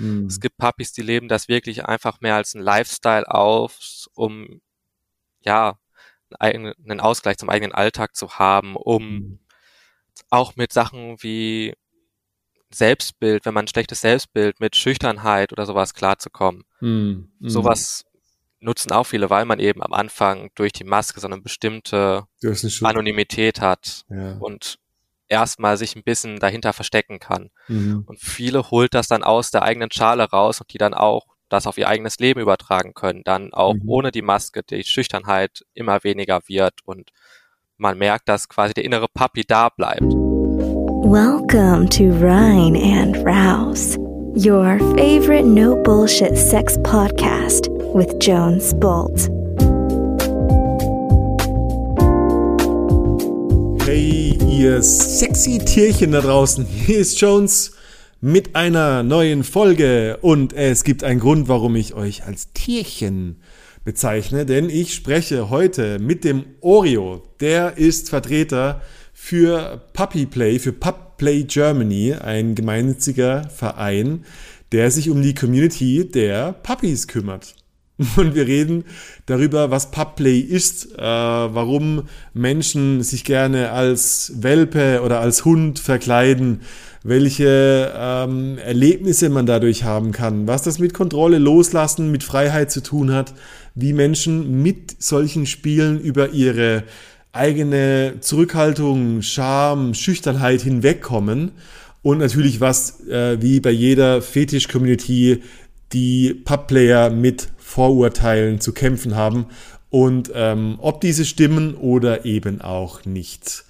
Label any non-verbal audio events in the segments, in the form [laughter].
Mhm. Es gibt Puppies, die leben das wirklich einfach mehr als ein Lifestyle auf, um ja einen, Ausgleich zum eigenen Alltag zu haben, um Mhm. auch mit Sachen wie Selbstbild, wenn man ein schlechtes Selbstbild mit Schüchternheit oder sowas klarzukommen. Mhm. Sowas nutzen auch viele, weil man eben am Anfang durch die Maske so eine bestimmte. Anonymität hat Ja. und erstmal sich ein bisschen dahinter verstecken kann. Mhm. Und viele holt das dann aus der eigenen Schale raus und die dann auch das auf ihr eigenes Leben übertragen können, dann auch Mhm. ohne die Maske die Schüchternheit immer weniger wird und man merkt, dass quasi der innere Puppy da bleibt. Welcome to Rhine and Rouse, your favorite no bullshit sex podcast with Jones Bolt. Hey, ihr sexy Tierchen da draußen. Hier ist Jones mit einer neuen Folge. Und es gibt einen Grund, warum ich euch als Tierchen bezeichne. Denn ich spreche heute mit dem Oreo. Der ist Vertreter für Puppy Play, für Pup Play Germany, ein gemeinnütziger Verein, der sich um die Community der Puppies kümmert. [laughs] Und wir reden darüber, was Pubplay ist, äh, warum Menschen sich gerne als Welpe oder als Hund verkleiden, welche ähm, Erlebnisse man dadurch haben kann, was das mit Kontrolle loslassen, mit Freiheit zu tun hat, wie Menschen mit solchen Spielen über ihre eigene Zurückhaltung, Scham, Schüchternheit hinwegkommen. Und natürlich was äh, wie bei jeder Fetisch-Community die Pubplayer mit Vorurteilen zu kämpfen haben und ähm, ob diese stimmen oder eben auch nicht.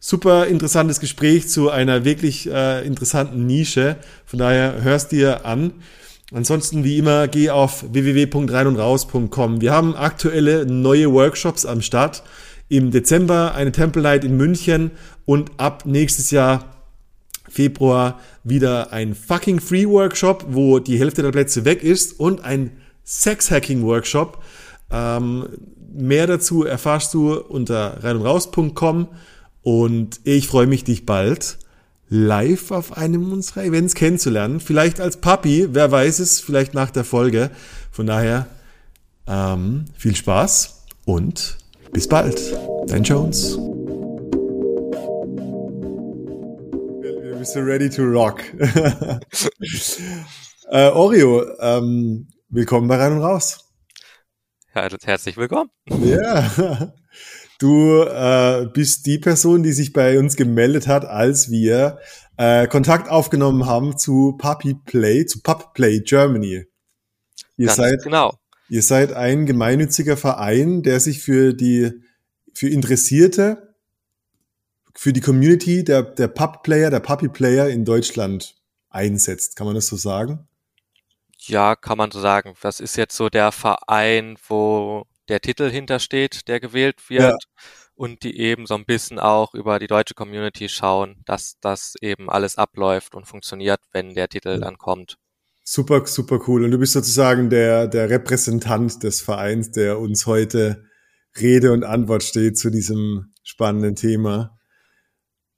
Super interessantes Gespräch zu einer wirklich äh, interessanten Nische. Von daher hörst dir an. Ansonsten wie immer geh auf www.reinundraus.com. Wir haben aktuelle neue Workshops am Start. Im Dezember eine Temple Night in München und ab nächstes Jahr Februar wieder ein fucking Free Workshop, wo die Hälfte der Plätze weg ist und ein Sex Hacking Workshop. Ähm, mehr dazu erfahrst du unter reinundraus.com und ich freue mich, dich bald live auf einem unserer Events kennenzulernen. Vielleicht als Papi, wer weiß es, vielleicht nach der Folge. Von daher ähm, viel Spaß und bis bald. Dein Jones. Bist du ready to rock? [laughs] äh, Oreo, ähm, willkommen bei Rein und Raus. Ja, herzlich willkommen. Ja, du äh, bist die Person, die sich bei uns gemeldet hat, als wir äh, Kontakt aufgenommen haben zu Puppy Play, zu Pup Play Germany. Ihr Ganz seid, genau. ihr seid ein gemeinnütziger Verein, der sich für die, für Interessierte, für die Community der, der Pup Player, der Puppy Player in Deutschland einsetzt. Kann man das so sagen? Ja, kann man so sagen. Das ist jetzt so der Verein, wo der Titel hintersteht, der gewählt wird. Ja. Und die eben so ein bisschen auch über die deutsche Community schauen, dass das eben alles abläuft und funktioniert, wenn der Titel dann kommt. Super, super cool. Und du bist sozusagen der, der Repräsentant des Vereins, der uns heute Rede und Antwort steht zu diesem spannenden Thema.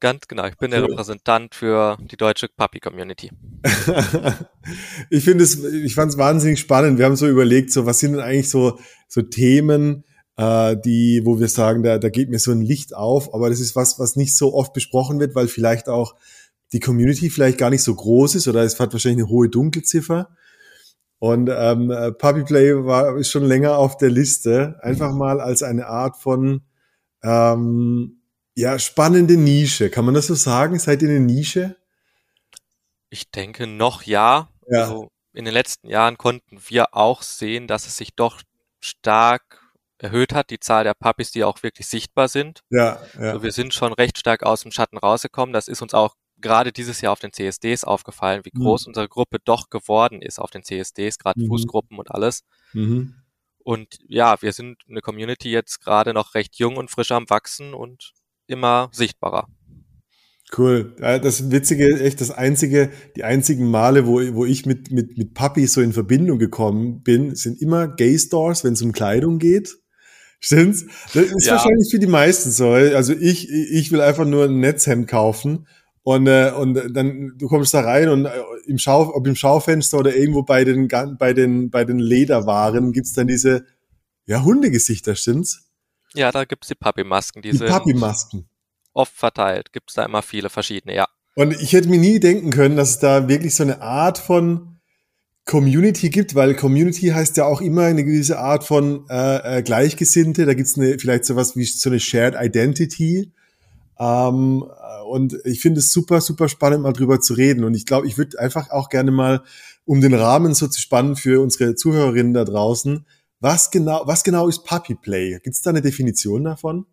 Ganz genau. Ich bin der Cool. Repräsentant für die deutsche Puppy Community. [laughs] ich finde es, ich fand es wahnsinnig spannend. Wir haben so überlegt, so was sind denn eigentlich so, so Themen, äh, die, wo wir sagen, da, da geht mir so ein Licht auf, aber das ist was, was nicht so oft besprochen wird, weil vielleicht auch die Community vielleicht gar nicht so groß ist oder es hat wahrscheinlich eine hohe Dunkelziffer. Und ähm, äh, Puppy Play war ist schon länger auf der Liste, einfach mal als eine Art von ähm, ja spannende Nische. Kann man das so sagen? Seid ihr eine Nische? Ich denke noch ja. Ja. Also in den letzten Jahren konnten wir auch sehen, dass es sich doch stark erhöht hat, die Zahl der Puppies, die auch wirklich sichtbar sind. Ja, ja. Also wir sind schon recht stark aus dem Schatten rausgekommen. Das ist uns auch gerade dieses Jahr auf den CSDs aufgefallen, wie Mhm. groß unsere Gruppe doch geworden ist auf den CSDs, gerade Mhm. Fußgruppen und alles. Mhm. Und ja, wir sind eine Community jetzt gerade noch recht jung und frisch am Wachsen und immer sichtbarer. Cool. Das Witzige, echt das einzige, die einzigen Male, wo, wo ich mit, mit, mit Puppies so in Verbindung gekommen bin, sind immer Gay Stores, wenn es um Kleidung geht. Stimmt's? Das ist Ja. wahrscheinlich für die meisten so. Also ich, ich will einfach nur ein Netzhemd kaufen Und, äh, und dann, du kommst da rein und äh, im Schau, ob im Schaufenster oder irgendwo bei den, bei den, bei den Lederwaren gibt's dann diese, ja, Hundegesichter, stimmt's? Ja, da gibt's die Papi-Masken, Die diese Papi-Masken. oft verteilt. Gibt's da immer viele verschiedene, ja. Und ich hätte mir nie denken können, dass es da wirklich so eine Art von Community gibt, weil Community heißt ja auch immer eine gewisse Art von äh, äh, Gleichgesinnte. Da gibt's eine, vielleicht sowas wie so eine Shared Identity. Ähm, und ich finde es super, super spannend, mal drüber zu reden. Und ich glaube, ich würde einfach auch gerne mal, um den Rahmen so zu spannen für unsere Zuhörerinnen da draußen, was genau, was genau ist Puppy Play? Gibt es da eine Definition davon?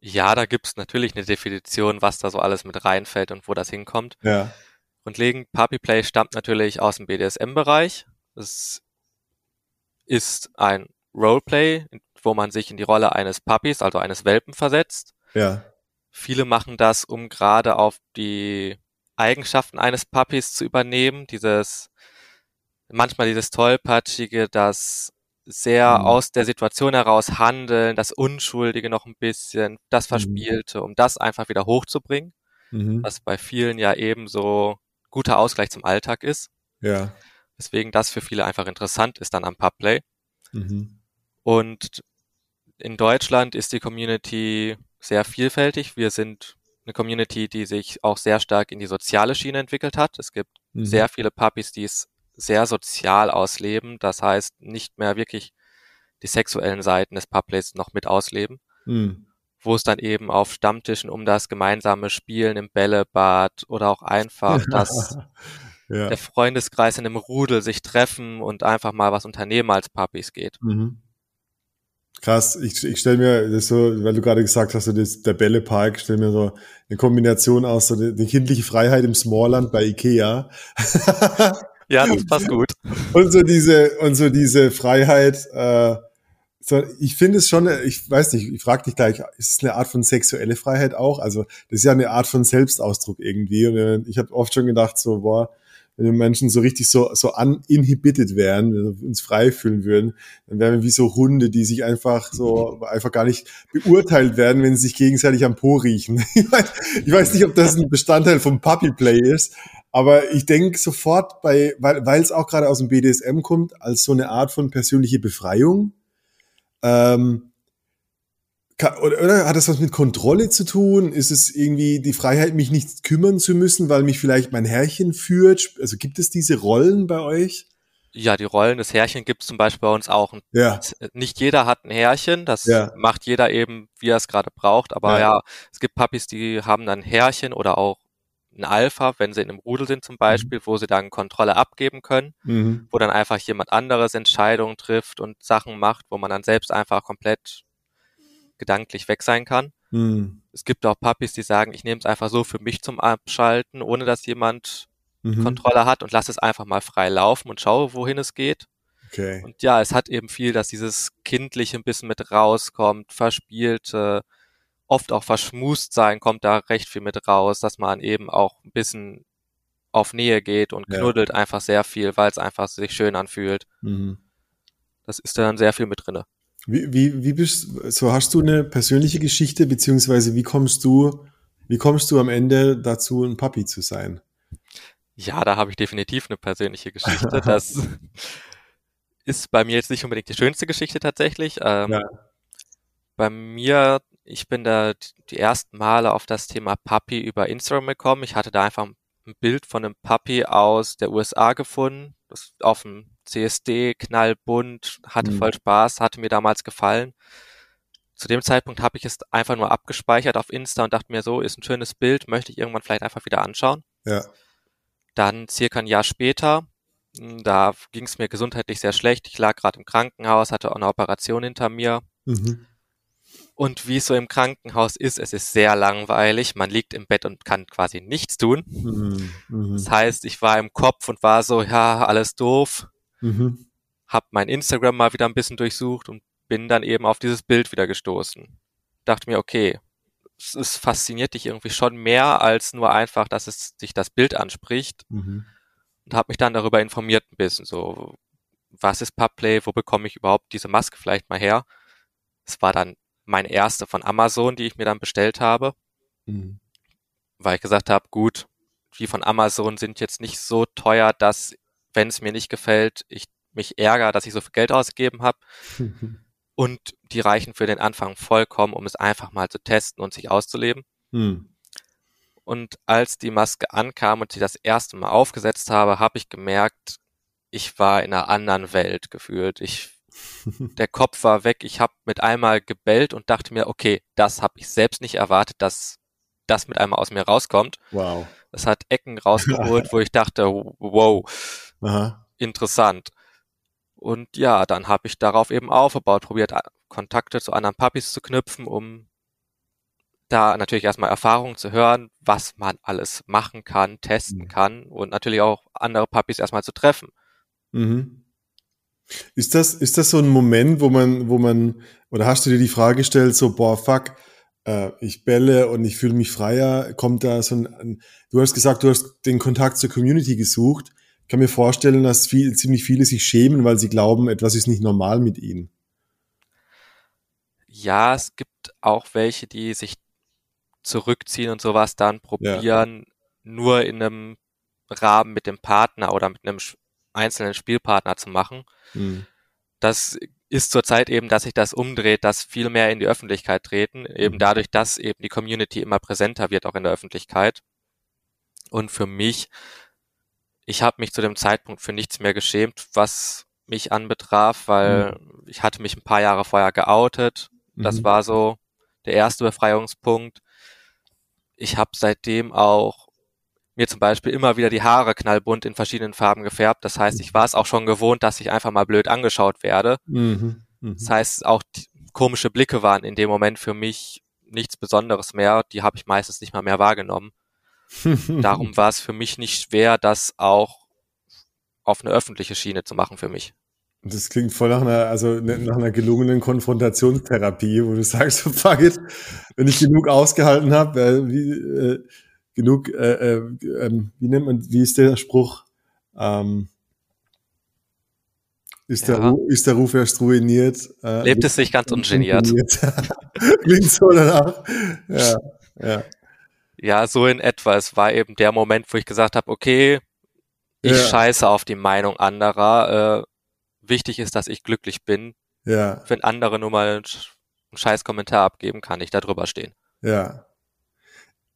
Ja, da gibt's natürlich eine Definition, was da so alles mit reinfällt und wo das hinkommt. Ja. Grundlegend, Puppy Play stammt natürlich aus dem BDSM-Bereich. Es ist ein Roleplay, wo man sich in die Rolle eines Puppies, also eines Welpen versetzt. Ja. Viele machen das, um gerade auf die Eigenschaften eines Puppies zu übernehmen. Dieses, manchmal dieses tollpatschige, das sehr Mhm. aus der Situation heraus handeln, das Unschuldige noch ein bisschen, das Mhm. Verspielte, um das einfach wieder hochzubringen, Mhm. was bei vielen ja eben so guter Ausgleich zum Alltag ist. Ja. Weswegen das für viele einfach interessant ist dann am Pubplay. Mhm. Und in Deutschland ist die Community sehr vielfältig. Wir sind eine Community, die sich auch sehr stark in die soziale Schiene entwickelt hat. Es gibt Mhm. sehr viele Puppies, die es sehr sozial ausleben. Das heißt, nicht mehr wirklich die sexuellen Seiten des Pubplays noch mit ausleben, Mhm. wo es dann eben auf Stammtischen um das gemeinsame Spielen im Bällebad oder auch einfach [laughs] das ja. der Freundeskreis in einem Rudel sich treffen und einfach mal was unternehmen als Puppies geht. Mhm. Krass, ich, ich stelle mir das so, weil du gerade gesagt hast, so das, der Bällepark, stelle mir so eine Kombination aus, so die, die kindliche Freiheit im Smallland bei Ikea [laughs] Ja, das passt gut. und so diese und so diese Freiheit. Äh, so, ich finde es schon, ich weiß nicht, ich frage dich gleich, ist es eine Art von sexuelle Freiheit auch? Also das ist ja eine Art von Selbstausdruck irgendwie. Und ich habe oft schon gedacht, so boah, wenn die Menschen so richtig so so uninhibited wären, wenn wir uns frei fühlen würden, dann wären wir wie so Hunde, die sich einfach so einfach gar nicht beurteilt werden, wenn sie sich gegenseitig am Po riechen. [laughs] Ich weiß, ich weiß nicht, ob das ein Bestandteil vom Puppy Play ist, aber ich denke sofort bei, weil es auch gerade aus dem BDSM kommt, als so eine Art von persönliche Befreiung. Ähm, oder, oder hat das was mit Kontrolle zu tun? Ist es irgendwie die Freiheit, mich nicht kümmern zu müssen, weil mich vielleicht mein Herrchen führt? Also gibt es diese Rollen bei euch? Ja, die Rollen des Herrchen gibt es zum Beispiel bei uns auch. Ja, Nicht jeder hat ein Herrchen, das Ja. macht jeder eben, wie er es gerade braucht. Aber Ja. ja. es gibt Puppies, die haben dann ein Herrchen oder auch ein Alpha, wenn sie in einem Rudel sind zum Beispiel, wo sie dann Kontrolle abgeben können, mhm. wo dann einfach jemand anderes Entscheidungen trifft und Sachen macht, wo man dann selbst einfach komplett gedanklich weg sein kann. Mhm. Es gibt auch Puppies, die sagen, ich nehme es einfach so für mich zum Abschalten, ohne dass jemand Mhm. Kontrolle hat und lass es einfach mal frei laufen und schaue, wohin es geht. Okay. Und ja, es hat eben viel, dass dieses Kindliche ein bisschen mit rauskommt, verspielte, oft auch verschmust sein, kommt da recht viel mit raus, dass man eben auch ein bisschen auf Nähe geht und Ja. knuddelt einfach sehr viel, weil es einfach sich schön anfühlt. Mhm. Das ist dann sehr viel mit drinne. Wie, wie, wie bist, so hast du eine persönliche Geschichte, beziehungsweise wie kommst du, wie kommst du am Ende dazu, ein Papi zu sein? Ja, da habe ich definitiv eine persönliche Geschichte. [laughs] Das ist bei mir jetzt nicht unbedingt die schönste Geschichte tatsächlich. Ähm, Ja. Bei mir, ich bin da die ersten Male auf das Thema Puppy über Instagram gekommen. Ich hatte da einfach ein Bild von einem Puppy aus der USA gefunden. Das auf dem CSD, knallbunt, hatte Mhm. voll Spaß, hatte mir damals gefallen. Zu dem Zeitpunkt habe ich es einfach nur abgespeichert auf Insta und dachte mir so, ist ein schönes Bild, möchte ich irgendwann vielleicht einfach wieder anschauen. Ja. Dann circa ein Jahr später, mh, da ging es mir gesundheitlich sehr schlecht. Ich lag gerade im Krankenhaus, hatte auch eine Operation hinter mir. Mhm. Und wie es so im Krankenhaus ist, es ist sehr langweilig. Man liegt im Bett und kann quasi nichts tun. Mhm. Mhm. Das heißt, ich war im Kopf und war so, ja, alles doof. Mhm. Hab mein Instagram mal wieder ein bisschen durchsucht und bin dann eben auf dieses Bild wieder gestoßen. Dachte mir, okay, es, es fasziniert dich irgendwie schon mehr als nur einfach, dass es sich das Bild anspricht. Mhm. und habe mich dann darüber informiert ein bisschen, so was ist Pubplay, wo bekomme ich überhaupt diese Maske vielleicht mal her. Es war dann meine erste von Amazon, die ich mir dann bestellt habe. Mhm. weil ich gesagt habe, gut, die von Amazon sind jetzt nicht so teuer, dass, wenn es mir nicht gefällt, ich mich ärgere, dass ich so viel Geld ausgegeben habe. [laughs] und die reichen für den Anfang vollkommen, um es einfach mal zu testen und sich auszuleben. Hm. Und als die Maske ankam und sie das erste Mal aufgesetzt habe, habe ich gemerkt, ich war in einer anderen Welt gefühlt. Ich, [laughs] der Kopf war weg. Ich habe mit einmal gebellt und dachte mir, okay, das habe ich selbst nicht erwartet, dass das mit einmal aus mir rauskommt. Wow. Es hat Ecken rausgeholt, [laughs] wo ich dachte, wow, Aha. interessant. Und ja, dann habe ich darauf eben aufgebaut, probiert Kontakte zu anderen Puppies zu knüpfen, um da natürlich erstmal Erfahrungen zu hören, was man alles machen kann, testen mhm. kann und natürlich auch andere Puppies erstmal zu treffen. Mhm. Ist das, ist das so ein Moment, wo man, wo man, oder hast du dir die Frage gestellt, so, boah, fuck, äh, ich bälle und ich fühle mich freier, kommt da so ein, du hast gesagt, du hast den Kontakt zur Community gesucht. Ich kann mir vorstellen, dass viel, ziemlich viele sich schämen, weil sie glauben, etwas ist nicht normal mit ihnen. Ja, es gibt auch welche, die sich zurückziehen und sowas dann probieren, ja. nur in einem Rahmen mit dem Partner oder mit einem einzelnen Spielpartner zu machen. Mhm. Das ist zurzeit eben, dass sich das umdreht, dass viel mehr in die Öffentlichkeit treten, eben mhm. dadurch, dass eben die Community immer präsenter wird, auch in der Öffentlichkeit. Und für mich, ich habe mich zu dem Zeitpunkt für nichts mehr geschämt, was mich anbetraf, weil mhm. ich hatte mich ein paar Jahre vorher geoutet. Das mhm. war so der erste Befreiungspunkt ich habe seitdem auch mir zum Beispiel immer wieder die Haare knallbunt in verschiedenen Farben gefärbt. Das heißt, ich war es auch schon gewohnt, dass ich einfach mal blöd angeschaut werde. Mhm, mh. Das heißt, auch komische Blicke waren in dem Moment für mich nichts Besonderes mehr. Die habe ich meistens nicht mal mehr wahrgenommen. Darum [laughs] war es für mich nicht schwer, das auch auf eine öffentliche Schiene zu machen für mich. Das klingt voll nach einer, also ne, nach einer gelungenen Konfrontationstherapie, wo du sagst, [laughs] fuck it, wenn ich genug ausgehalten habe, äh, wie, äh, genug, äh, äh, ähm, wie nennt man, wie ist der Spruch? Ähm, ist, ja. der, ist der Ruf erst ruiniert? Äh, Lebt es sich ganz ungeniert. [laughs] Klingt so danach. Ja, ja. Ja, so in etwa. Es war eben der Moment, wo ich gesagt habe, okay, ich ja. scheiße auf die Meinung anderer. Äh, wichtig ist, dass ich glücklich bin. Ja. Wenn andere nur mal einen scheiß Kommentar abgeben, kann ich da drüber stehen. Ja.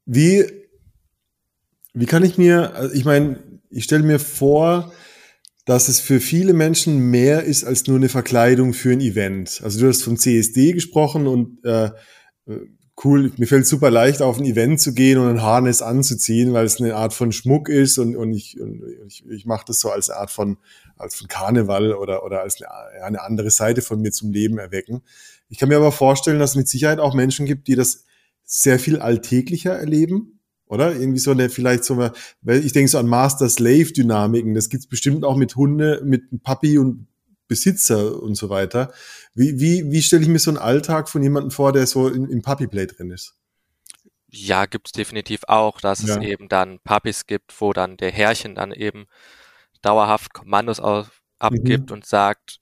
Wie, wie kann ich mir, also ich meine, ich stelle mir vor, dass es für viele Menschen mehr ist als nur eine Verkleidung für ein Event. Also du hast vom CSD gesprochen und äh, cool, mir fällt super leicht, auf ein Event zu gehen und ein Harness anzuziehen, weil es eine Art von Schmuck ist und, und ich, ich, ich mache das so als Art von, als von Karneval oder, oder als eine, eine andere Seite von mir zum Leben erwecken. Ich kann mir aber vorstellen, dass es mit Sicherheit auch Menschen gibt, die das sehr viel alltäglicher erleben, oder? Irgendwie so eine, vielleicht so, weil ich denke so an Master-Slave-Dynamiken, das gibt's bestimmt auch mit Hunde, mit Papi und Besitzer und so weiter. Wie, wie, wie stelle ich mir so einen Alltag von jemandem vor, der so in, im Puppy-Play drin ist? Ja, gibt's definitiv auch, dass ja. es eben dann Puppies gibt, wo dann der Herrchen dann eben dauerhaft Kommandos auf, abgibt mhm. und sagt,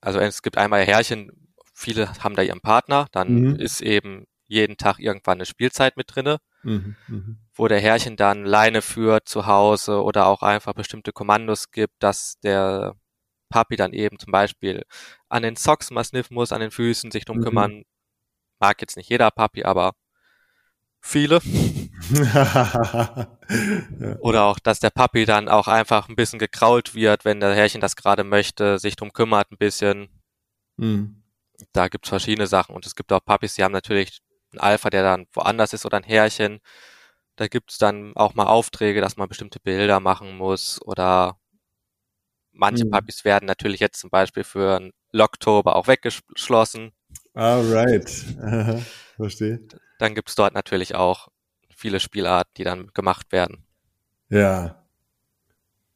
also es gibt einmal Herrchen, viele haben da ihren Partner, dann mhm. ist eben jeden Tag irgendwann eine Spielzeit mit drinne, mhm. mhm. wo der Herrchen dann Leine führt zu Hause oder auch einfach bestimmte Kommandos gibt, dass der Papi dann eben zum Beispiel an den Socks mal sniffen muss, an den Füßen sich drum mhm. kümmern. Mag jetzt nicht jeder Papi, aber viele. [laughs] Oder auch, dass der Papi dann auch einfach ein bisschen gekrault wird, wenn der Herrchen das gerade möchte, sich drum kümmert ein bisschen. Mhm. Da gibt's verschiedene Sachen. Und es gibt auch Papis, die haben natürlich einen Alpha, der dann woanders ist oder ein Herrchen. Da gibt's dann auch mal Aufträge, dass man bestimmte Bilder machen muss oder Manche mhm. Puppies werden natürlich jetzt zum Beispiel für ein Locktober auch weggeschlossen. Alright. [laughs] Verstehe. Dann gibt's dort natürlich auch viele Spielarten, die dann gemacht werden. Ja.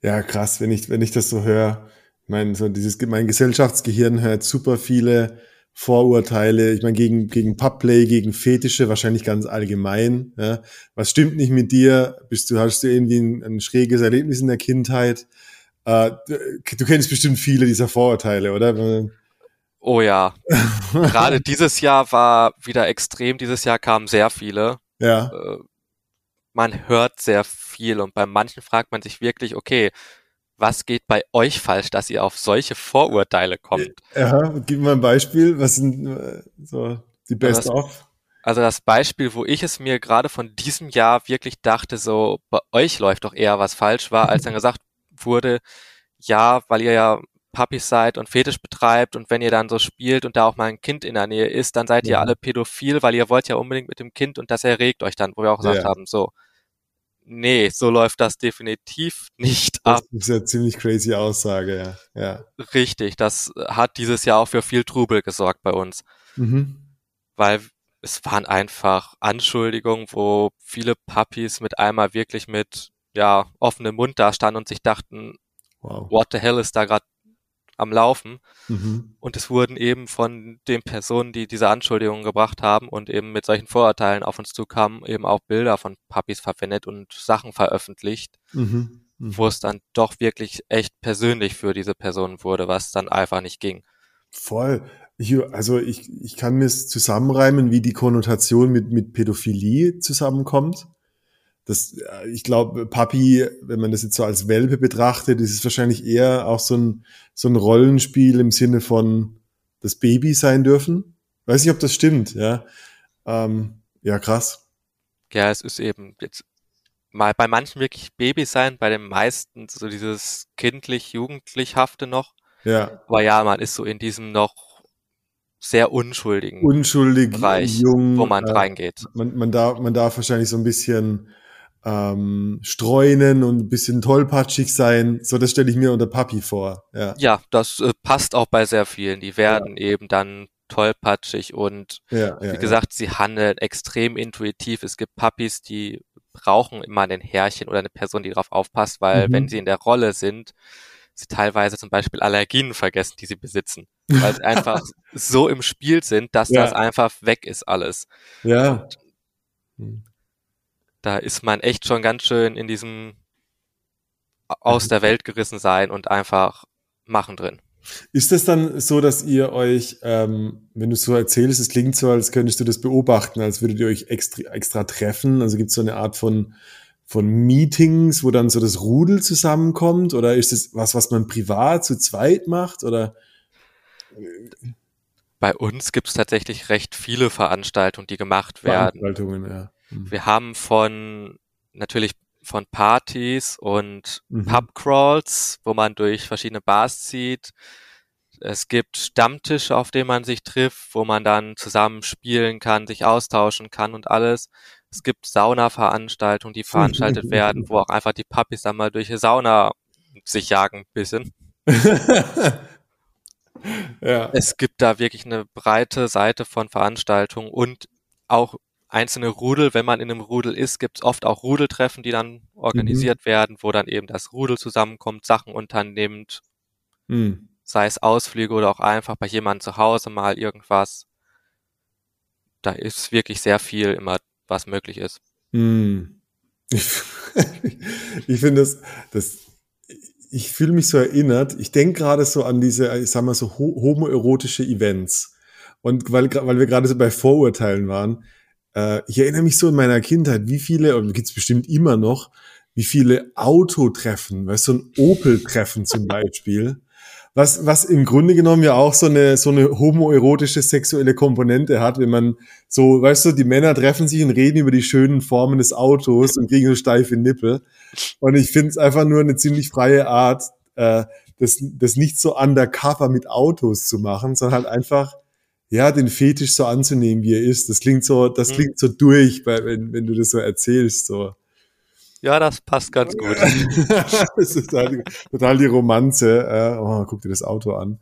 Ja, krass, wenn ich, wenn ich das so höre. Ich meine, so dieses, mein Gesellschaftsgehirn hört super viele Vorurteile. Ich meine, gegen, gegen Pubplay, gegen Fetische, wahrscheinlich ganz allgemein. Ja. Was stimmt nicht mit dir? Bist du, hast du irgendwie ein, ein schräges Erlebnis in der Kindheit? Äh, du kennst bestimmt viele dieser Vorurteile, oder? Oh ja. [laughs] Gerade dieses Jahr war wieder extrem. Dieses Jahr kamen sehr viele. Ja. Äh, man hört sehr viel und bei manchen fragt man sich wirklich, okay, was geht bei euch falsch, dass ihr auf solche Vorurteile kommt? Ja, gib mal ein Beispiel. Was sind äh, so die Best Also of? Also das Beispiel, wo ich es mir gerade von diesem Jahr wirklich dachte, so bei euch läuft doch eher was falsch, war, als dann gesagt wurde, ja, weil ihr ja Puppies seid und Fetisch betreibt und wenn ihr dann so spielt und da auch mal ein Kind in der Nähe ist, dann seid ihr Ja. alle pädophil, weil ihr wollt ja unbedingt mit dem Kind und das erregt euch dann, wo wir auch gesagt Ja. haben, so, nee, so läuft das definitiv nicht Das ab. ist ja ziemlich crazy Aussage, ja. ja. Richtig, das hat dieses Jahr auch für viel Trubel gesorgt bei uns. Mhm. weil es waren einfach Anschuldigungen, wo viele Puppies mit einmal wirklich mit ja offenem Mund da standen und sich dachten, Wow. what the hell ist da gerade am Laufen? Mhm. Und es wurden eben von den Personen, die diese Anschuldigungen gebracht haben und eben mit solchen Vorurteilen auf uns zukamen, eben auch Bilder von Puppies verwendet und Sachen veröffentlicht, Mhm. Mhm. wo es dann doch wirklich echt persönlich für diese Personen wurde, was dann einfach nicht ging. Voll. Ich, also ich, ich kann mir zusammenreimen, wie die Konnotation mit, mit Pädophilie zusammenkommt. Das, äh, ich glaube, Papi, wenn man das jetzt so als Welpe betrachtet, ist es wahrscheinlich eher auch so ein, so ein Rollenspiel im Sinne von das Baby sein dürfen. Weiß nicht, ob das stimmt, ja. Ähm, ja, krass. Ja, es ist eben jetzt mal bei manchen wirklich Babys sein, bei den meisten so dieses kindlich-jugendlichhafte noch. Ja. Aber ja, man ist so in diesem noch sehr unschuldigen Unschuldig, Bereich, jung. wo man äh, reingeht. man, man, darf, man darf wahrscheinlich so ein bisschen ähm, streunen und ein bisschen tollpatschig sein. So, das stelle ich mir unter Papi vor. Ja, Ja, das äh, passt auch bei sehr vielen. Die werden eben dann tollpatschig und ja, ja. wie gesagt, sie handeln extrem intuitiv. Es gibt Puppies, die brauchen immer ein Herrchen oder eine Person, die darauf aufpasst, weil Mhm. wenn sie in der Rolle sind, sie teilweise zum Beispiel Allergien vergessen, die sie besitzen. Weil sie einfach [laughs] so im Spiel sind, dass Ja. das einfach weg ist alles. ja. ja. Da ist man echt schon ganz schön in diesem aus der Welt gerissen sein und einfach machen drin. Ist das dann so, dass ihr euch, ähm, wenn du so erzählst, es klingt so, als könntest du das beobachten, als würdet ihr euch extra, extra treffen? Also gibt es so eine Art von, von Meetings, wo dann so das Rudel zusammenkommt? Oder ist es was, was man privat zu zweit macht? Oder Bei uns gibt es tatsächlich recht viele Veranstaltungen, die gemacht werden. Veranstaltungen, ja. Hm. Wir haben von natürlich von Partys und Mhm. Pubcrawls, wo man durch verschiedene Bars zieht. Es gibt Stammtische, auf denen man sich trifft, wo man dann zusammen spielen kann, sich austauschen kann und alles. Es gibt Sauna-Veranstaltungen, die veranstaltet [laughs] werden, wo auch einfach die Puppies dann mal durch die Sauna sich jagen ein bisschen. [laughs] ja. Es gibt da wirklich eine breite Seite von Veranstaltungen und auch einzelne Rudel. Wenn man in einem Rudel ist, gibt es oft auch Rudeltreffen, die dann organisiert werden, wo dann eben das Rudel zusammenkommt, Sachen unternimmt, Hm. sei es Ausflüge oder auch einfach bei jemandem zu Hause mal irgendwas. Da ist wirklich sehr viel immer, was möglich ist. Hm. Ich, [laughs] ich finde das, das, ich fühle mich so erinnert. Ich denke gerade so an diese, ich sag mal so ho homoerotische Events. Und weil, weil wir gerade so bei Vorurteilen waren, äh, ich erinnere mich so in meiner Kindheit, wie viele, und gibt's bestimmt immer noch, wie viele Autotreffen, weißt du, so ein Opel-Treffen zum [laughs] Beispiel, was, was im Grunde genommen ja auch so eine, so eine homoerotische sexuelle Komponente hat, wenn man so, weißt du, die Männer treffen sich und reden über die schönen Formen des Autos und kriegen so steife Nippel. Und ich finde es einfach nur eine ziemlich freie Art, äh, das, das nicht so undercover mit Autos zu machen, sondern halt einfach, ja, den Fetisch so anzunehmen, wie er ist. Das klingt so, das Mhm. klingt so durch, wenn, wenn du das so erzählst, so. Ja, das passt ganz gut. [laughs] das ist halt total die Romanze. Äh, oh, guck dir das Auto an.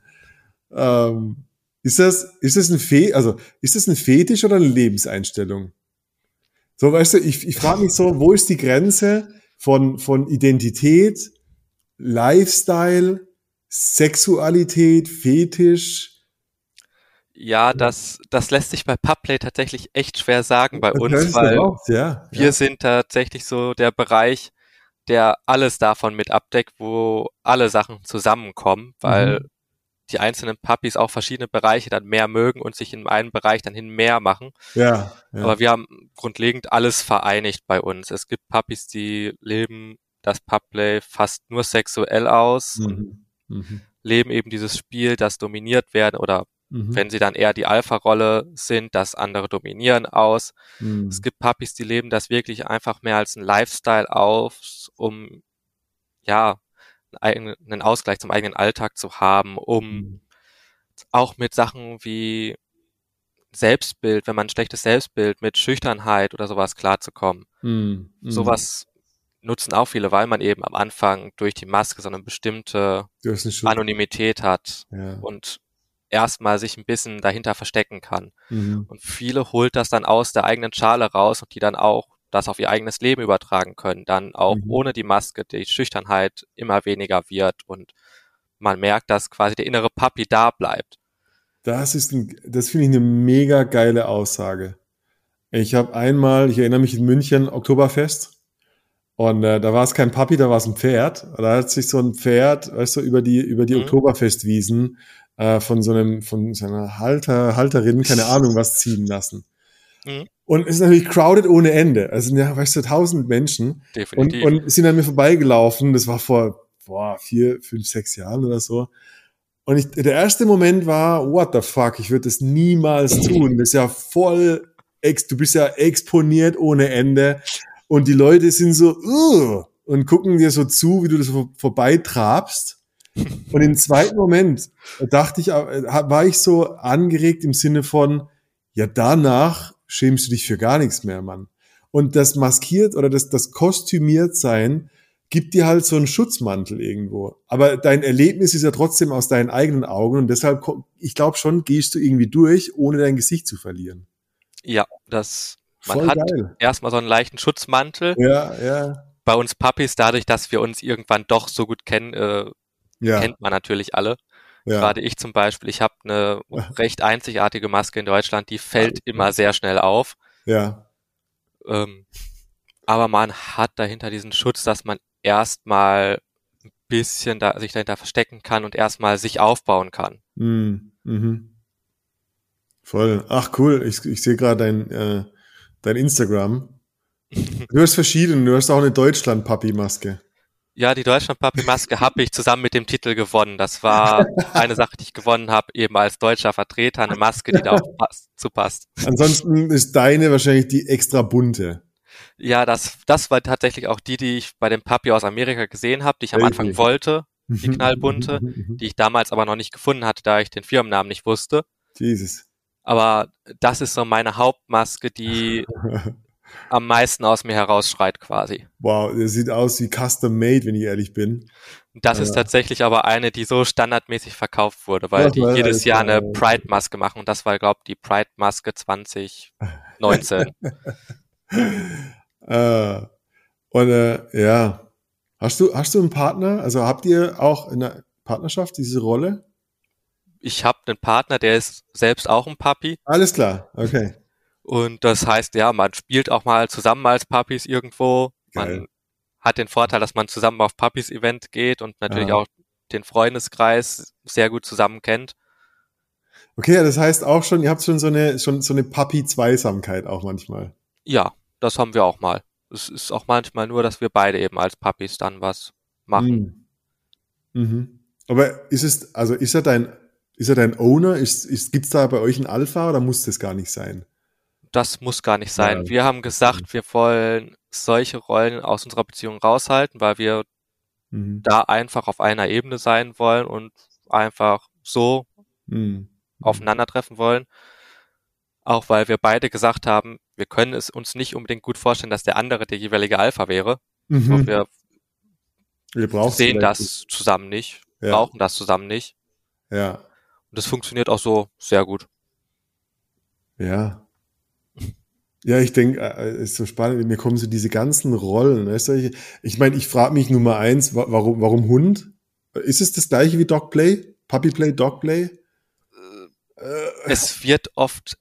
Ähm, ist das, ist das ein Fe also ist das ein Fetisch oder eine Lebenseinstellung? So, weißt du, ich, ich frage mich so, wo ist die Grenze von, von Identität, Lifestyle, Sexualität, Fetisch? Ja, das, das lässt sich bei Pubplay tatsächlich echt schwer sagen bei Das uns, weil ja, Wir ja. sind tatsächlich so der Bereich, der alles davon mit abdeckt, wo alle Sachen zusammenkommen, weil Mhm. die einzelnen Puppies auch verschiedene Bereiche dann mehr mögen und sich in einem Bereich dann hin mehr machen. Ja, ja. Aber wir haben grundlegend alles vereinigt bei uns. Es gibt Puppies, die leben das Pupplay fast nur sexuell aus und Mhm. Mhm. leben eben dieses Spiel, das dominiert werden oder Mhm. wenn sie dann eher die Alpha-Rolle sind, das andere dominieren aus. Mhm. Es gibt Puppies, die leben das wirklich einfach mehr als ein Lifestyle aus, um ja einen Ausgleich zum eigenen Alltag zu haben, um Mhm. auch mit Sachen wie Selbstbild, wenn man ein schlechtes Selbstbild mit Schüchternheit oder sowas klarzukommen. Mhm. Mhm. Sowas nutzen auch viele, weil man eben am Anfang durch die Maske so eine bestimmte. Anonymität hat Ja. und erstmal sich ein bisschen dahinter verstecken kann. Mhm. Und viele holt das dann aus der eigenen Schale raus und die dann auch das auf ihr eigenes Leben übertragen können, dann auch Mhm. ohne die Maske die Schüchternheit immer weniger wird und man merkt, dass quasi der innere Papi da bleibt. Das ist ein, das finde ich eine mega geile Aussage. Ich habe einmal, ich erinnere mich in München, Oktoberfest. Und äh, da war es kein Papi, da war es ein Pferd. Da hat sich so ein Pferd, weißt du, über die, über die Mhm. Oktoberfestwiesen äh, von so einem, von so einer Halter, Halterin, keine [laughs] Ahnung, was ziehen lassen. Mhm. Und es ist natürlich crowded ohne Ende. Also, ja, weißt du, tausend Menschen. Und, Definitiv. und sind an mir vorbeigelaufen. Das war vor boah, vier, fünf, sechs Jahren oder so. Und ich, der erste Moment war, what the fuck, ich würde das niemals [laughs] tun. Das ist ja voll, ex, du bist ja exponiert ohne Ende. Und die Leute sind so, uh, und gucken dir so zu, wie du das vor, vorbeitrabst. Und im zweiten Moment dachte ich, äh, war ich so angeregt im Sinne von, ja, danach schämst du dich für gar nichts mehr, Mann. Und das maskiert oder das, das kostümiert sein gibt dir halt so einen Schutzmantel irgendwo. Aber dein Erlebnis ist ja trotzdem aus deinen eigenen Augen und deshalb, ich glaube schon, gehst du irgendwie durch, ohne dein Gesicht zu verlieren. ja, das, man Voll hat geil. erstmal so einen leichten Schutzmantel. Ja, ja, Bei uns Puppies, dadurch, dass wir uns irgendwann doch so gut kennen, äh, ja, kennt man natürlich alle. ja. Gerade ich zum Beispiel, ich habe eine [laughs] recht einzigartige Maske in Deutschland, die fällt immer sehr schnell auf. ja. Ähm, aber man hat dahinter diesen Schutz, dass man erstmal ein bisschen da, sich dahinter verstecken kann und erstmal sich aufbauen kann. Mhm. Mhm. Voll. Ach cool, ich, ich sehe gerade dein, äh, dein Instagram. [laughs] Du hast verschiedene, du hast auch eine Deutschland-Papi-Maske. Ja, die Deutschland-Papi-Maske habe ich zusammen mit dem Titel gewonnen. Das war [laughs] eine Sache, die ich gewonnen habe, eben als deutscher Vertreter, eine Maske, die da auch passt, zu passt. Ansonsten ist deine wahrscheinlich die extra bunte. Ja, das, das war tatsächlich auch die, die ich bei dem Papi aus Amerika gesehen habe, die ich am Hey. Anfang wollte, die knallbunte, [laughs] die ich damals aber noch nicht gefunden hatte, da ich den Firmennamen nicht wusste. Jesus. Aber das ist so meine Hauptmaske, die [laughs] am meisten aus mir herausschreit quasi. Wow, der sieht aus wie custom made, wenn ich ehrlich bin. Das ist Ja. tatsächlich aber eine, die so standardmäßig verkauft wurde, weil Ja, die weil- jedes Jahr eine Pride-Maske machen und das war, glaube ich, die Pride-Maske 2019. [laughs] Äh, und äh, ja, hast du hast du einen Partner? Also habt ihr auch in der Partnerschaft diese Rolle? Ich habe einen Partner, der ist selbst auch ein Papi Alles klar, okay. Und das heißt, ja, man spielt auch mal zusammen als Papis irgendwo. Geil. Man hat den Vorteil, dass man zusammen auf Papis-Event geht und natürlich Ja. auch den Freundeskreis sehr gut zusammen kennt. Okay, das heißt auch schon, ihr habt schon so eine schon so eine Papi-Zweisamkeit auch manchmal. Ja, das haben wir auch mal. Es ist auch manchmal nur, dass wir beide eben als Papis dann was machen. Mhm. Mhm. Aber ist es, also ist er dein, ist er dein Owner? Ist, ist, gibt's da bei euch ein Alpha oder muss das gar nicht sein? Das muss gar nicht sein. Ja. Wir haben gesagt, wir wollen solche Rollen aus unserer Beziehung raushalten, weil wir Mhm. da einfach auf einer Ebene sein wollen und einfach so Mhm. aufeinandertreffen wollen. Auch weil wir beide gesagt haben, wir können es uns nicht unbedingt gut vorstellen, dass der andere der jeweilige Alpha wäre. Mhm. Und wir braucht sehen das zusammen nicht, Ja. brauchen das zusammen nicht. Ja. Und das funktioniert auch so sehr gut. Ja. Ja, ich denke, äh, ist so spannend, mir kommen so diese ganzen Rollen. Weißt du? Ich, ich meine, ich frage mich Nummer eins, wa- warum, warum Hund? Ist es das gleiche wie Dogplay? Puppyplay, Dogplay? Äh, Es wird oft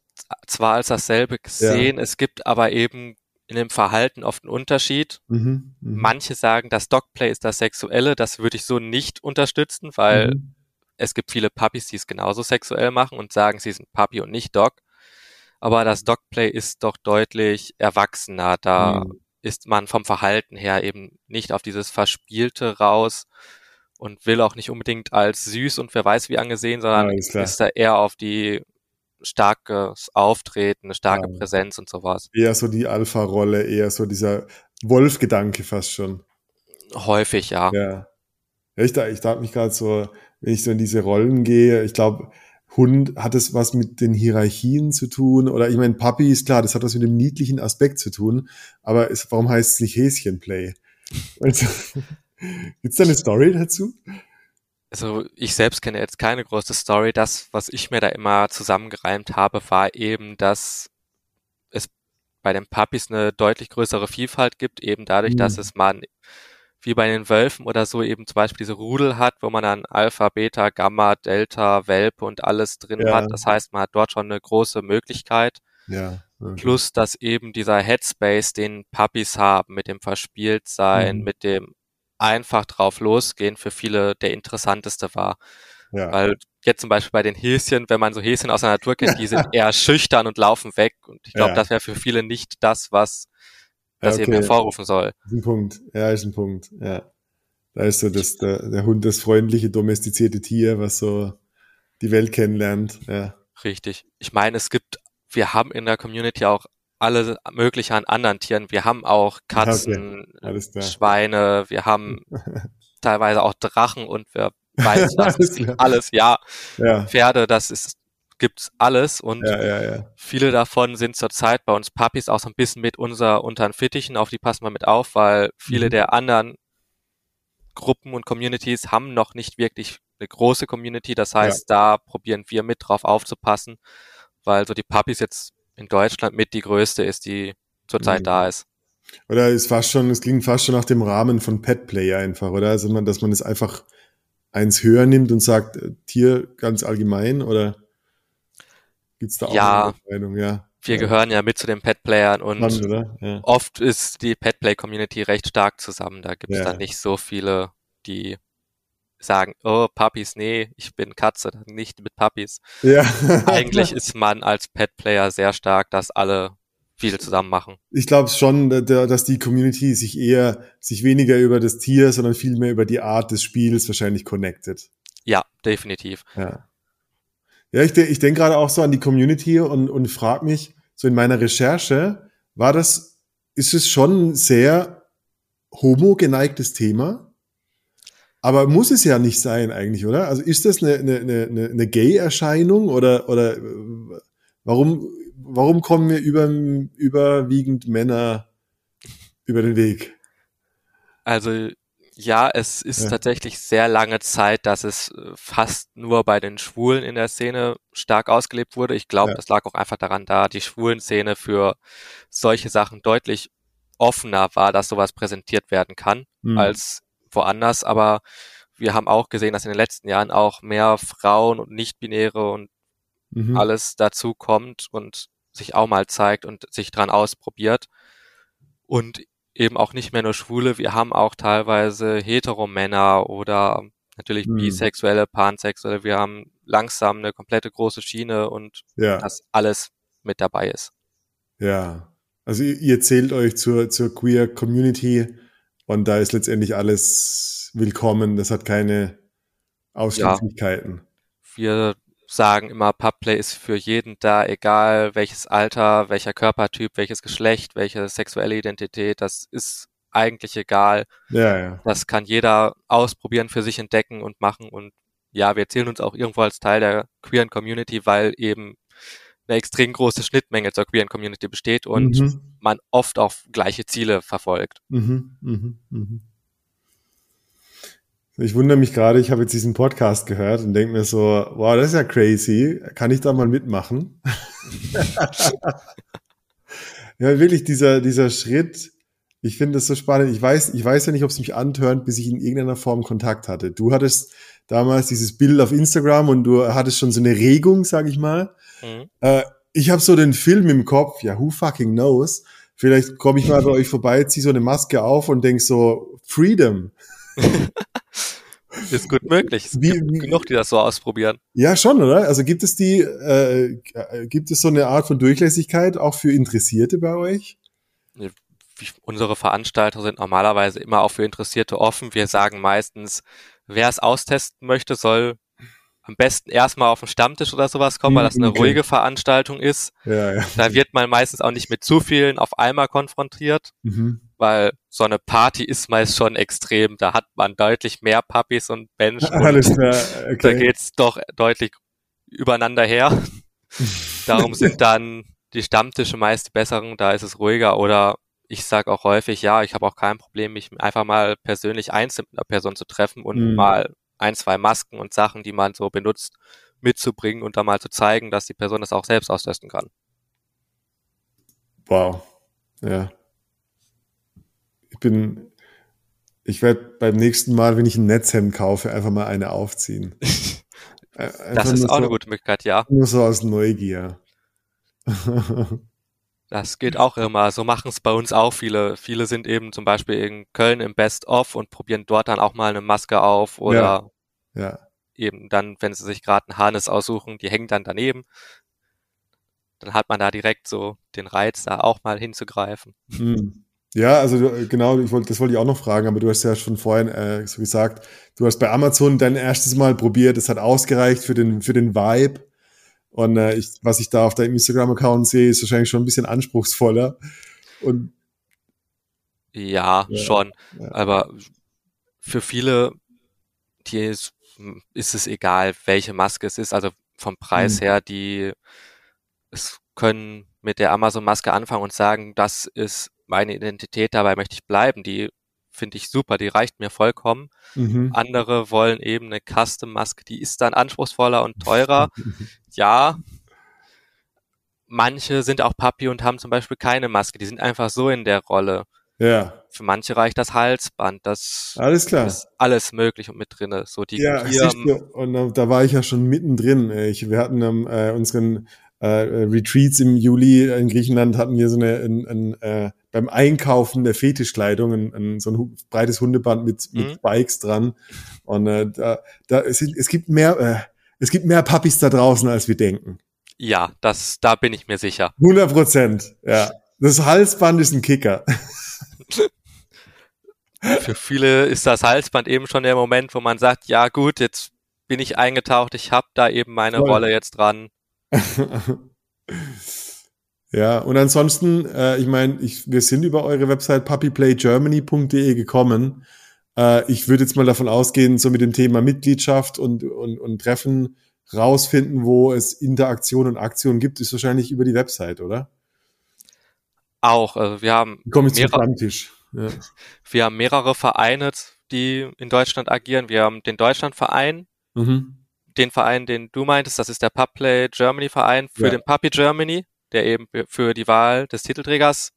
zwar als dasselbe gesehen, es gibt aber eben in dem Verhalten oft einen Unterschied. mhm, mhm, Manche sagen, das Dogplay ist das Sexuelle, das würde ich so nicht unterstützen, weil mhm. es gibt viele Puppies, die es genauso sexuell machen und sagen, sie sind Puppy und nicht Dog. Aber das Dogplay ist doch deutlich erwachsener. Da mhm. ist man vom Verhalten her eben nicht auf dieses Verspielte raus und will auch nicht unbedingt als süß und wer weiß wie angesehen, sondern ja, ist da eher auf die starkes Auftreten, eine starke ja. Präsenz und sowas. Eher so die Alpha-Rolle, eher so dieser Wolf-Gedanke fast schon. Häufig, ja. Ja. ich, ich dachte mich gerade so, wenn ich so in diese Rollen gehe, ich glaube, Hund hat es was mit den Hierarchien zu tun? Oder ich meine, Papi ist klar, das hat was mit dem niedlichen Aspekt zu tun, aber es, warum heißt es nicht Häschenplay? Also, [laughs] gibt's da eine Story dazu? Also ich selbst kenne jetzt keine große Story. Das, was ich mir da immer zusammengereimt habe, war eben, dass es bei den Puppies eine deutlich größere Vielfalt gibt, eben dadurch, mhm. dass es man wie bei den Wölfen oder so eben zum Beispiel diese Rudel hat, wo man dann Alpha, Beta, Gamma, Delta, Welpe und alles drin ja. hat. Das heißt, man hat dort schon eine große Möglichkeit. Ja. Okay. Plus, dass eben dieser Headspace, den Puppies haben, mit dem Verspieltsein, mhm. mit dem einfach drauf losgehen, für viele der interessanteste war. Ja. Weil jetzt zum Beispiel bei den Häschen, wenn man so Häschen aus der Natur kennt, [laughs] die sind eher schüchtern und laufen weg. Und ich glaube, ja. das wäre für viele nicht das, was das ja, okay. eben hervorrufen soll. Ist ein Punkt. Ja, ist ein Punkt. Ja. Da ist so das, der, der Hund das freundliche, domestizierte Tier, was so die Welt kennenlernt. Ja. Richtig. Ich meine, es gibt, wir haben in der Community auch alle möglichen an anderen Tieren. Wir haben auch Katzen, okay. Schweine, wir haben [laughs] teilweise auch Drachen und wer [laughs] weiß was. alles, alles, ja. ja. Pferde, das ist gibt's alles und ja, ja, ja. viele davon sind zurzeit bei uns Puppies auch so ein bisschen mit unser unter den Fittichen, auf die passen wir mit auf, weil viele mhm. der anderen Gruppen und Communities haben noch nicht wirklich eine große Community. Das heißt, da probieren wir mit drauf aufzupassen, weil so die Puppies jetzt in Deutschland mit die größte ist, die zurzeit mhm. da ist. Oder ist fast schon, es klingt fast schon nach dem Rahmen von Pet Play einfach, oder? Also man, dass man es einfach eins höher nimmt und sagt, äh, Tier ganz allgemein, oder? Gibt's da auch ja, eine Entscheidung? Ja. Wir ja. gehören ja mit zu den Pet-Playern und ja. oft ist die Pet-Play-Community recht stark zusammen. Da gibt es ja. dann nicht so viele, die sagen, oh, Puppies, nee, ich bin Katze, nicht mit Puppies. Ja. [laughs] Eigentlich [laughs] ist man als Pet-Player sehr stark, dass alle viel zusammen machen. Ich glaube schon, dass die Community sich eher, sich weniger über das Tier, sondern vielmehr über die Art des Spiels wahrscheinlich connected. Ja, definitiv. Ja. Ja, ich, ich denke gerade auch so an die Community und, und frage mich, so in meiner Recherche, war das, ist es schon ein sehr homo-geneigtes Thema? Aber muss es ja nicht sein eigentlich, oder? Also ist das eine, eine, eine, eine Gay-Erscheinung oder, oder warum, warum kommen mir über, überwiegend Männer über den Weg? Also ja, es ist ja. tatsächlich sehr lange Zeit, dass es äh, fast nur bei den Schwulen in der Szene stark ausgelebt wurde. Ich glaube, ja. das lag auch einfach daran, da die Schwulen-Szene für solche Sachen deutlich offener war, dass sowas präsentiert werden kann mhm. als woanders. Aber wir haben auch gesehen, dass in den letzten Jahren auch mehr Frauen und Nicht-Binäre und mhm. alles dazu kommt und sich auch mal zeigt und sich dran ausprobiert. Und eben auch nicht mehr nur Schwule, wir haben auch teilweise Heteromänner oder natürlich hm. bisexuelle, pansexuelle, wir haben langsam eine komplette große Schiene und ja. das alles mit dabei ist. Ja, also ihr, ihr zählt euch zur, zur Queer Community und da ist letztendlich alles willkommen, das hat keine Ausschließlichkeiten. Ja. Wir sagen immer, Pubplay ist für jeden da, egal welches Alter, welcher Körpertyp, welches Geschlecht, welche sexuelle Identität, das ist eigentlich egal. Ja, ja. Das kann jeder ausprobieren, für sich entdecken und machen. Und ja, wir zählen uns auch irgendwo als Teil der queeren Community, weil eben eine extrem große Schnittmenge zur queeren Community besteht und mhm. man oft auch gleiche Ziele verfolgt. Mhm, mh, mh. Ich wundere mich gerade, ich habe jetzt diesen Podcast gehört und denke mir so, wow, das ist ja crazy. Kann ich da mal mitmachen? [laughs] ja, wirklich dieser, dieser Schritt. Ich finde das so spannend. Ich weiß, ich weiß ja nicht, ob es mich antörnt, bis ich in irgendeiner Form Kontakt hatte. Du hattest damals dieses Bild auf Instagram und du hattest schon so eine Regung, sag ich mal. Mhm. Äh, ich habe so den Film im Kopf, ja, who fucking knows? Vielleicht komme ich mal bei euch vorbei, ziehe so eine Maske auf und denk so, Freedom. [laughs] ist gut möglich. Es Wie- gibt wie- genug, die das so ausprobieren. Ja, schon, oder? Also gibt es die, äh, gibt es so eine Art von Durchlässigkeit auch für Interessierte bei euch? Unsere Veranstalter sind normalerweise immer auch für Interessierte offen. Wir sagen meistens, wer es austesten möchte, soll am besten erstmal auf den Stammtisch oder sowas kommen, weil das eine Okay. ruhige Veranstaltung ist. Ja, ja. Da wird man meistens auch nicht mit zu vielen auf einmal konfrontiert, Mhm. Weil so eine Party ist meist schon extrem. Da hat man deutlich mehr Puppies und Bench. [laughs] Alles klar, Da okay. geht's doch deutlich übereinander her. [laughs] Darum sind dann die Stammtische meist die besseren, da ist es ruhiger oder ich sage auch häufig, ja, ich habe auch kein Problem, mich einfach mal persönlich einzeln mit einer Person zu treffen und Mhm. mal ein, zwei Masken und Sachen, die man so benutzt, mitzubringen und dann mal zu zeigen, dass die Person das auch selbst austesten kann. Wow. Ja. Ich bin, ich werde beim nächsten Mal, wenn ich ein Netzhemd kaufe, einfach mal eine aufziehen. [laughs] Das ist auch eine so, gute Möglichkeit, ja. Nur so aus Neugier. [laughs] Das geht auch immer. So machen es bei uns auch viele. Viele sind eben zum Beispiel in Köln im Best of und probieren dort dann auch mal eine Maske auf oder ja. eben dann, wenn sie sich gerade ein Harness aussuchen, die hängen dann daneben. Dann hat man da direkt so den Reiz, da auch mal hinzugreifen. Hm. Ja, also genau, ich wollte, das wollte ich auch noch fragen, aber du hast ja schon vorhin äh, so gesagt, du hast bei Amazon dein erstes Mal probiert, es hat ausgereicht für den, für den Vibe. Und äh, ich, was ich da auf deinem Instagram-Account sehe, ist wahrscheinlich schon ein bisschen anspruchsvoller. Und Ja, Ja, schon. ja. Aber für viele, die ist, ist es egal, welche Maske es ist. Also vom Preis Hm. her, die es können mit der Amazon-Maske anfangen und sagen, das ist meine Identität, dabei möchte ich bleiben. Die finde ich super, die reicht mir vollkommen. mhm. Andere wollen eben eine Custom-Maske, die ist dann anspruchsvoller und teurer. [laughs] Ja, manche sind auch Papi und haben zum Beispiel keine Maske. Die sind einfach so in der Rolle. ja, Für manche reicht das Halsband. Das alles klar. ist alles möglich und mit drinne. So die Ja, du, und da, da war ich ja schon mittendrin. Ich, wir hatten am äh, unseren äh, Retreats im Juli in Griechenland hatten wir so eine ein, ein, äh, beim Einkaufen der Fetischkleidung ein, ein, so ein breites Hundeband mit, mit Mhm. Spikes dran. Und äh, da, da es, es gibt mehr äh, es gibt mehr Puppies da draußen, als wir denken. ja, das, da bin ich mir sicher. 100 Prozent. Ja, das Halsband ist ein Kicker. [laughs] Für viele ist das Halsband eben schon der Moment, wo man sagt, ja gut, jetzt bin ich eingetaucht, ich habe da eben meine Voll. Rolle jetzt dran. [laughs] Ja, und ansonsten, äh, ich meine, wir sind über eure Website puppyplaygermany.de gekommen. Äh, ich würde jetzt mal davon ausgehen, so mit dem Thema Mitgliedschaft und, und, und Treffen rausfinden, wo es Interaktion und Aktion gibt, ist wahrscheinlich über die Website, oder? Auch, also wir haben komme ich zum mehrere, Stammtisch? Ja. [laughs] wir haben mehrere Vereine, die in Deutschland agieren. Wir haben den Deutschlandverein, Mhm. den Verein, den du meintest, das ist der Pubplay Germany Verein für Ja. den Puppy Germany, der eben für die Wahl des Titelträgers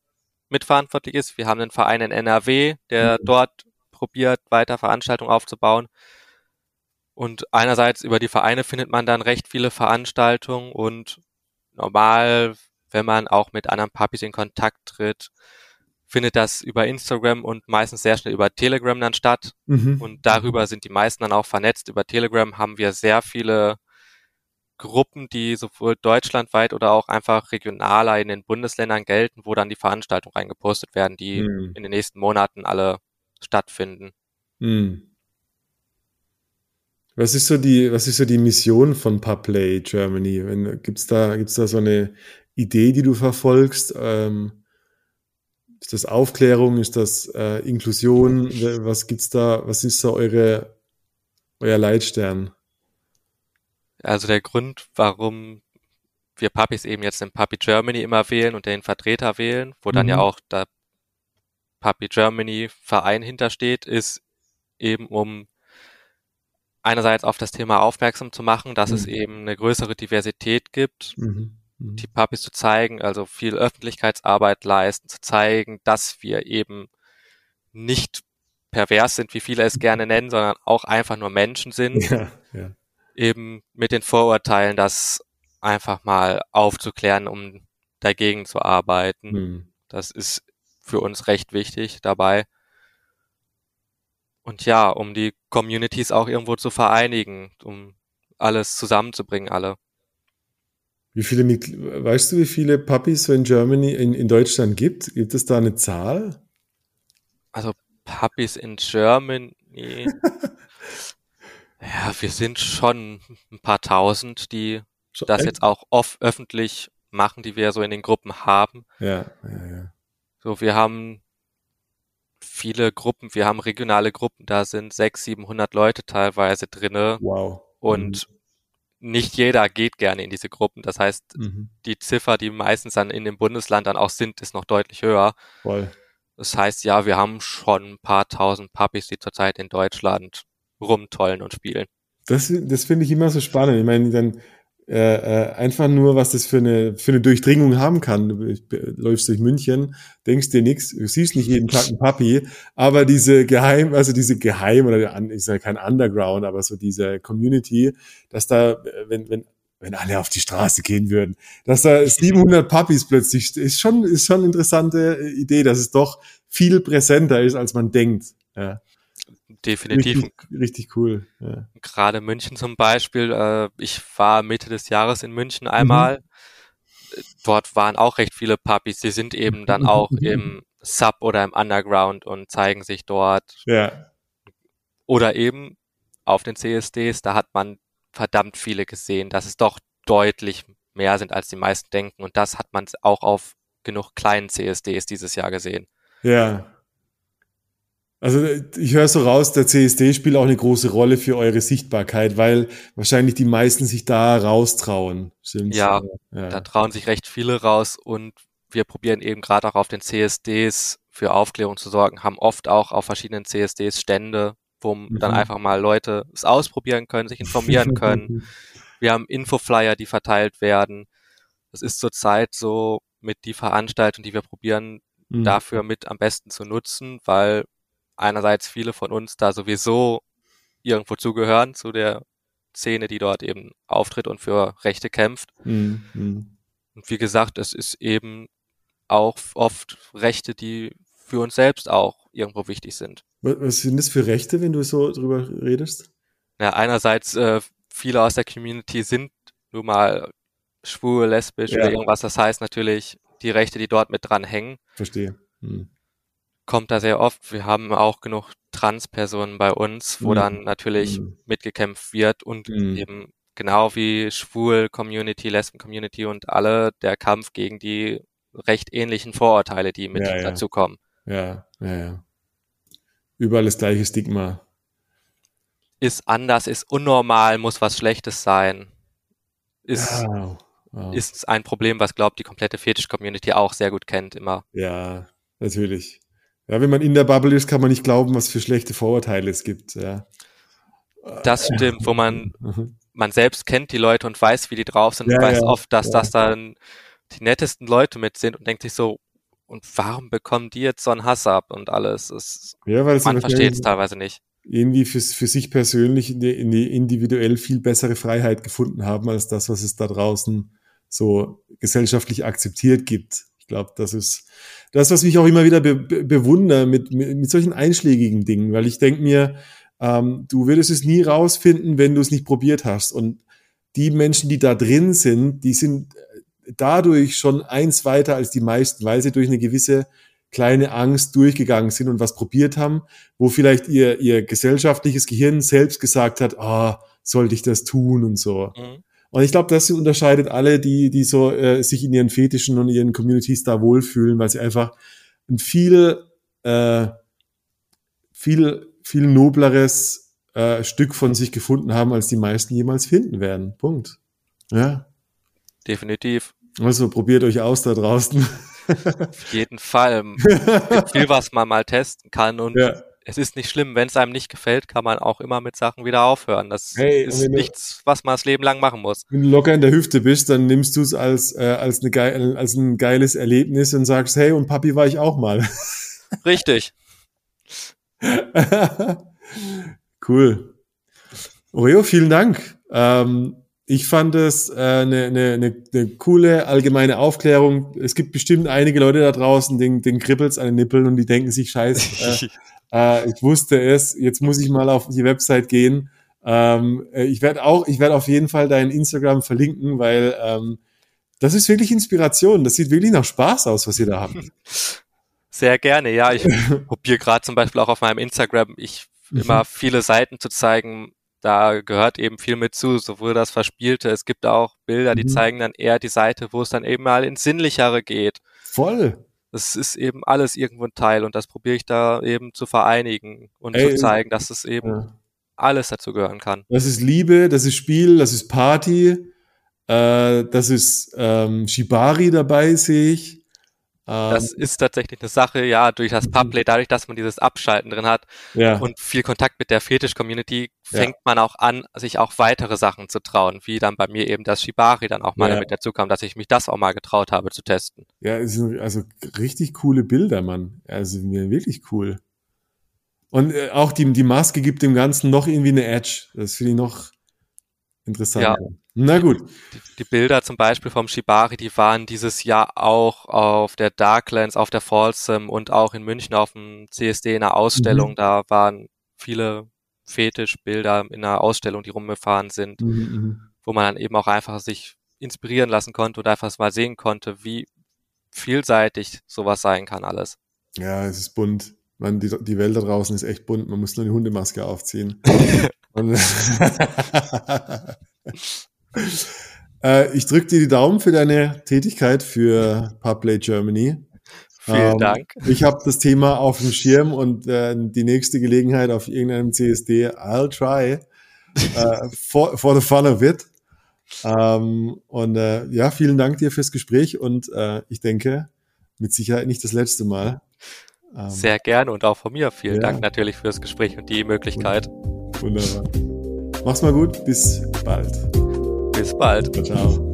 mitverantwortlich ist. Wir haben einen Verein in NRW, der Mhm. dort probiert, weiter Veranstaltungen aufzubauen. Und einerseits über die Vereine findet man dann recht viele Veranstaltungen und normal, wenn man auch mit anderen Puppies in Kontakt tritt, findet das über Instagram und meistens sehr schnell über Telegram dann statt. Mhm. Und darüber sind die meisten dann auch vernetzt. Über Telegram haben wir sehr viele Gruppen, die sowohl deutschlandweit oder auch einfach regionaler in den Bundesländern gelten, wo dann die Veranstaltungen reingepostet werden, die Mhm. in den nächsten Monaten alle stattfinden. Mhm. Was ist so die, was ist so die Mission von Puplay Germany? Wenn, gibt's da, gibt's da so eine Idee, die du verfolgst? Ähm, ist das Aufklärung? Ist das äh, Inklusion? Was gibt's da? Was ist so eure, euer Leitstern? Also der Grund, warum wir Puppies eben jetzt in Puppy Germany immer wählen und den Vertreter wählen, wo dann ja Mhm. auch der Puppy Germany Verein hintersteht, ist eben um einerseits auf das Thema aufmerksam zu machen, dass es Mhm. eben eine größere Diversität gibt, Mhm. Mhm. die Puppies zu zeigen, also viel Öffentlichkeitsarbeit leisten, zu zeigen, dass wir eben nicht pervers sind, wie viele es gerne nennen, sondern auch einfach nur Menschen sind, ja. Eben mit den Vorurteilen das einfach mal aufzuklären, um dagegen zu arbeiten. Mhm. Das ist für uns recht wichtig dabei. Und ja, um die Communities auch irgendwo zu vereinigen, um alles zusammenzubringen, alle. Wie viele, weißt du, wie viele Puppies so in Germany, in, in Deutschland gibt? Gibt es da eine Zahl? Also Puppies in Germany. [laughs] ja, wir sind schon ein paar tausend, die schon das jetzt auch oft öffentlich machen, die wir so in den Gruppen haben. Ja, ja, ja. So, wir haben viele Gruppen, wir haben regionale Gruppen, da sind sechs, siebenhundert Leute teilweise drinne. Wow. Und mhm. nicht jeder geht gerne in diese Gruppen. Das heißt, mhm. die Ziffer, die meistens dann in dem Bundesland dann auch sind, ist noch deutlich höher. Voll. Das heißt, ja, wir haben schon ein paar tausend Puppies, die zurzeit in Deutschland rumtollen und spielen. Das, das finde ich immer so spannend. Ich meine, dann äh, äh, einfach nur, was das für eine, für eine Durchdringung haben kann. Du läufst durch München, denkst dir nichts, du siehst nicht jeden Tag einen Papi, aber diese Geheim, also diese Geheim oder ich sage kein Underground, aber so diese Community, dass da, wenn, wenn wenn alle auf die Straße gehen würden, dass da 700 Puppies plötzlich ist schon ist schon eine interessante Idee, dass es doch viel präsenter ist, als man denkt. Ja definitiv. Richtig, richtig cool. Ja. Gerade München zum Beispiel. Äh, ich war Mitte des Jahres in München einmal. Mhm. Dort waren auch recht viele Puppies. Die sind eben dann auch im Sub oder im Underground und zeigen sich dort. Ja. Oder eben auf den CSDs, da hat man verdammt viele gesehen, dass es doch deutlich mehr sind, als die meisten denken. Und das hat man auch auf genug kleinen CSDs dieses Jahr gesehen. Ja, also ich höre so raus, der CSD spielt auch eine große Rolle für eure Sichtbarkeit, weil wahrscheinlich die meisten sich da raustrauen. Stimmt's? Ja, ja, da trauen sich recht viele raus und wir probieren eben gerade auch auf den CSDs für Aufklärung zu sorgen, haben oft auch auf verschiedenen CSDs Stände, wo mhm. dann einfach mal Leute es ausprobieren können, sich informieren können. [laughs] wir haben Infoflyer, die verteilt werden. Das ist zurzeit so mit die Veranstaltung, die wir probieren, mhm. dafür mit am besten zu nutzen, weil einerseits viele von uns da sowieso irgendwo zugehören zu der Szene, die dort eben auftritt und für Rechte kämpft. Mhm. Und wie gesagt, es ist eben auch oft Rechte, die für uns selbst auch irgendwo wichtig sind. Was sind das für Rechte, wenn du so drüber redest? Ja, einerseits äh, viele aus der Community sind nun mal schwul, lesbisch ja. oder irgendwas. Das heißt natürlich die Rechte, die dort mit dran hängen. Verstehe. Hm kommt da sehr oft. Wir haben auch genug Transpersonen bei uns, wo mhm. dann natürlich mhm. mitgekämpft wird und mhm. eben genau wie schwul Community, Lesben Community und alle der Kampf gegen die recht ähnlichen Vorurteile, die mit ja, dazu kommen. Ja, ja, ja. Überall das gleiche Stigma. Ist anders, ist unnormal, muss was Schlechtes sein. Ist, wow. Wow. ist ein Problem, was glaubt die komplette Fetisch-Community auch sehr gut kennt immer. Ja, natürlich. Ja, wenn man in der Bubble ist, kann man nicht glauben, was für schlechte Vorurteile es gibt. Ja. Das stimmt, wo man, [laughs] mhm. man selbst kennt die Leute und weiß, wie die drauf sind ja, und weiß ja, oft, dass ja. das dann die nettesten Leute mit sind und denkt sich so, und warum bekommen die jetzt so einen Hass ab und alles? Es, ja, weil man versteht es teilweise nicht. Irgendwie für, für sich persönlich individuell viel bessere Freiheit gefunden haben, als das, was es da draußen so gesellschaftlich akzeptiert gibt. Ich glaube, das ist, das, was mich auch immer wieder be bewundere mit, mit, mit solchen einschlägigen Dingen, weil ich denke mir, ähm, du würdest es nie rausfinden, wenn du es nicht probiert hast. Und die Menschen, die da drin sind, die sind dadurch schon eins weiter als die meisten, weil sie durch eine gewisse kleine Angst durchgegangen sind und was probiert haben, wo vielleicht ihr, ihr gesellschaftliches Gehirn selbst gesagt hat, ah, oh, sollte ich das tun und so. Mhm. Und ich glaube, das unterscheidet alle, die, die so äh, sich in ihren Fetischen und ihren Communities da wohlfühlen, weil sie einfach ein viel, äh, viel, viel nobleres äh, Stück von sich gefunden haben, als die meisten jemals finden werden. Punkt. Ja. Definitiv. Also probiert euch aus da draußen. Auf jeden Fall. [laughs] Viel, was man mal testen kann und ja es ist nicht schlimm, wenn es einem nicht gefällt, kann man auch immer mit Sachen wieder aufhören. Das hey, ist nichts, was man das Leben lang machen muss. Wenn du locker in der Hüfte bist, dann nimmst du es als, äh, als, eine geil, als ein geiles Erlebnis und sagst, hey, und Papi war ich auch mal. [laughs] Richtig. [laughs] cool. Oreo, vielen Dank. Ähm, ich fand es eine äh, ne, ne, ne, coole allgemeine Aufklärung. Es gibt bestimmt einige Leute da draußen, den, den kribbelt's an den Nippeln und die denken sich, scheiß, äh, [laughs] Äh, ich wusste es. Jetzt muss ich mal auf die Website gehen. Ähm, äh, ich werde auch, ich werde auf jeden Fall dein Instagram verlinken, weil ähm, das ist wirklich Inspiration. Das sieht wirklich nach Spaß aus, was ihr da habt. [laughs] Sehr gerne, ja. Ich [laughs] probiere gerade zum Beispiel auch auf meinem Instagram, ich mhm. immer viele Seiten zu zeigen. Da gehört eben viel mit zu, sowohl das Verspielte. Es gibt auch Bilder, die mhm. zeigen dann eher die Seite, wo es dann eben mal ins Sinnlichere geht. Voll. Das ist eben alles irgendwo ein Teil und das probiere ich da eben zu vereinigen und Ey, zu zeigen, dass es eben ja. alles dazu gehören kann. Das ist Liebe, das ist Spiel, das ist Party, äh, das ist ähm, Shibari dabei, sehe ich. Das ähm, ist tatsächlich eine Sache, ja, durch das Public, dadurch, dass man dieses Abschalten drin hat ja. und viel Kontakt mit der Fetisch-Community, fängt ja. man auch an, sich auch weitere Sachen zu trauen, wie dann bei mir eben das Shibari dann auch mal ja. damit dazu kam, dass ich mich das auch mal getraut habe zu testen. Ja, es sind also richtig coole Bilder, Mann. Also wirklich cool. Und äh, auch die, die Maske gibt dem Ganzen noch irgendwie eine Edge. Das finde ich noch interessanter. Ja. Na gut. Die, die, Bilder zum Beispiel vom Shibari, die waren dieses Jahr auch auf der Darklands, auf der Folsom und auch in München auf dem CSD in einer Ausstellung. Mhm. Da waren viele Fetischbilder in einer Ausstellung, die rumgefahren sind, mhm, mhm. wo man dann eben auch einfach sich inspirieren lassen konnte und einfach mal sehen konnte, wie vielseitig sowas sein kann alles. Ja, es ist bunt. Man, die, die Welt da draußen ist echt bunt. Man muss nur eine Hundemaske aufziehen. [laughs] [laughs] Äh, ich drücke dir die Daumen für deine Tätigkeit für Public Germany. Vielen ähm, Dank. Ich habe das Thema auf dem Schirm und äh, die nächste Gelegenheit auf irgendeinem CSD, I'll try äh, [laughs] for, for the fun of it. Ähm, und äh, ja, vielen Dank dir fürs Gespräch und äh, ich denke, mit Sicherheit nicht das letzte Mal. Ähm, Sehr gerne und auch von mir vielen ja. Dank natürlich fürs Gespräch und die Möglichkeit. Wunderbar. Mach's mal gut, bis bald. Bis bald. Ciao.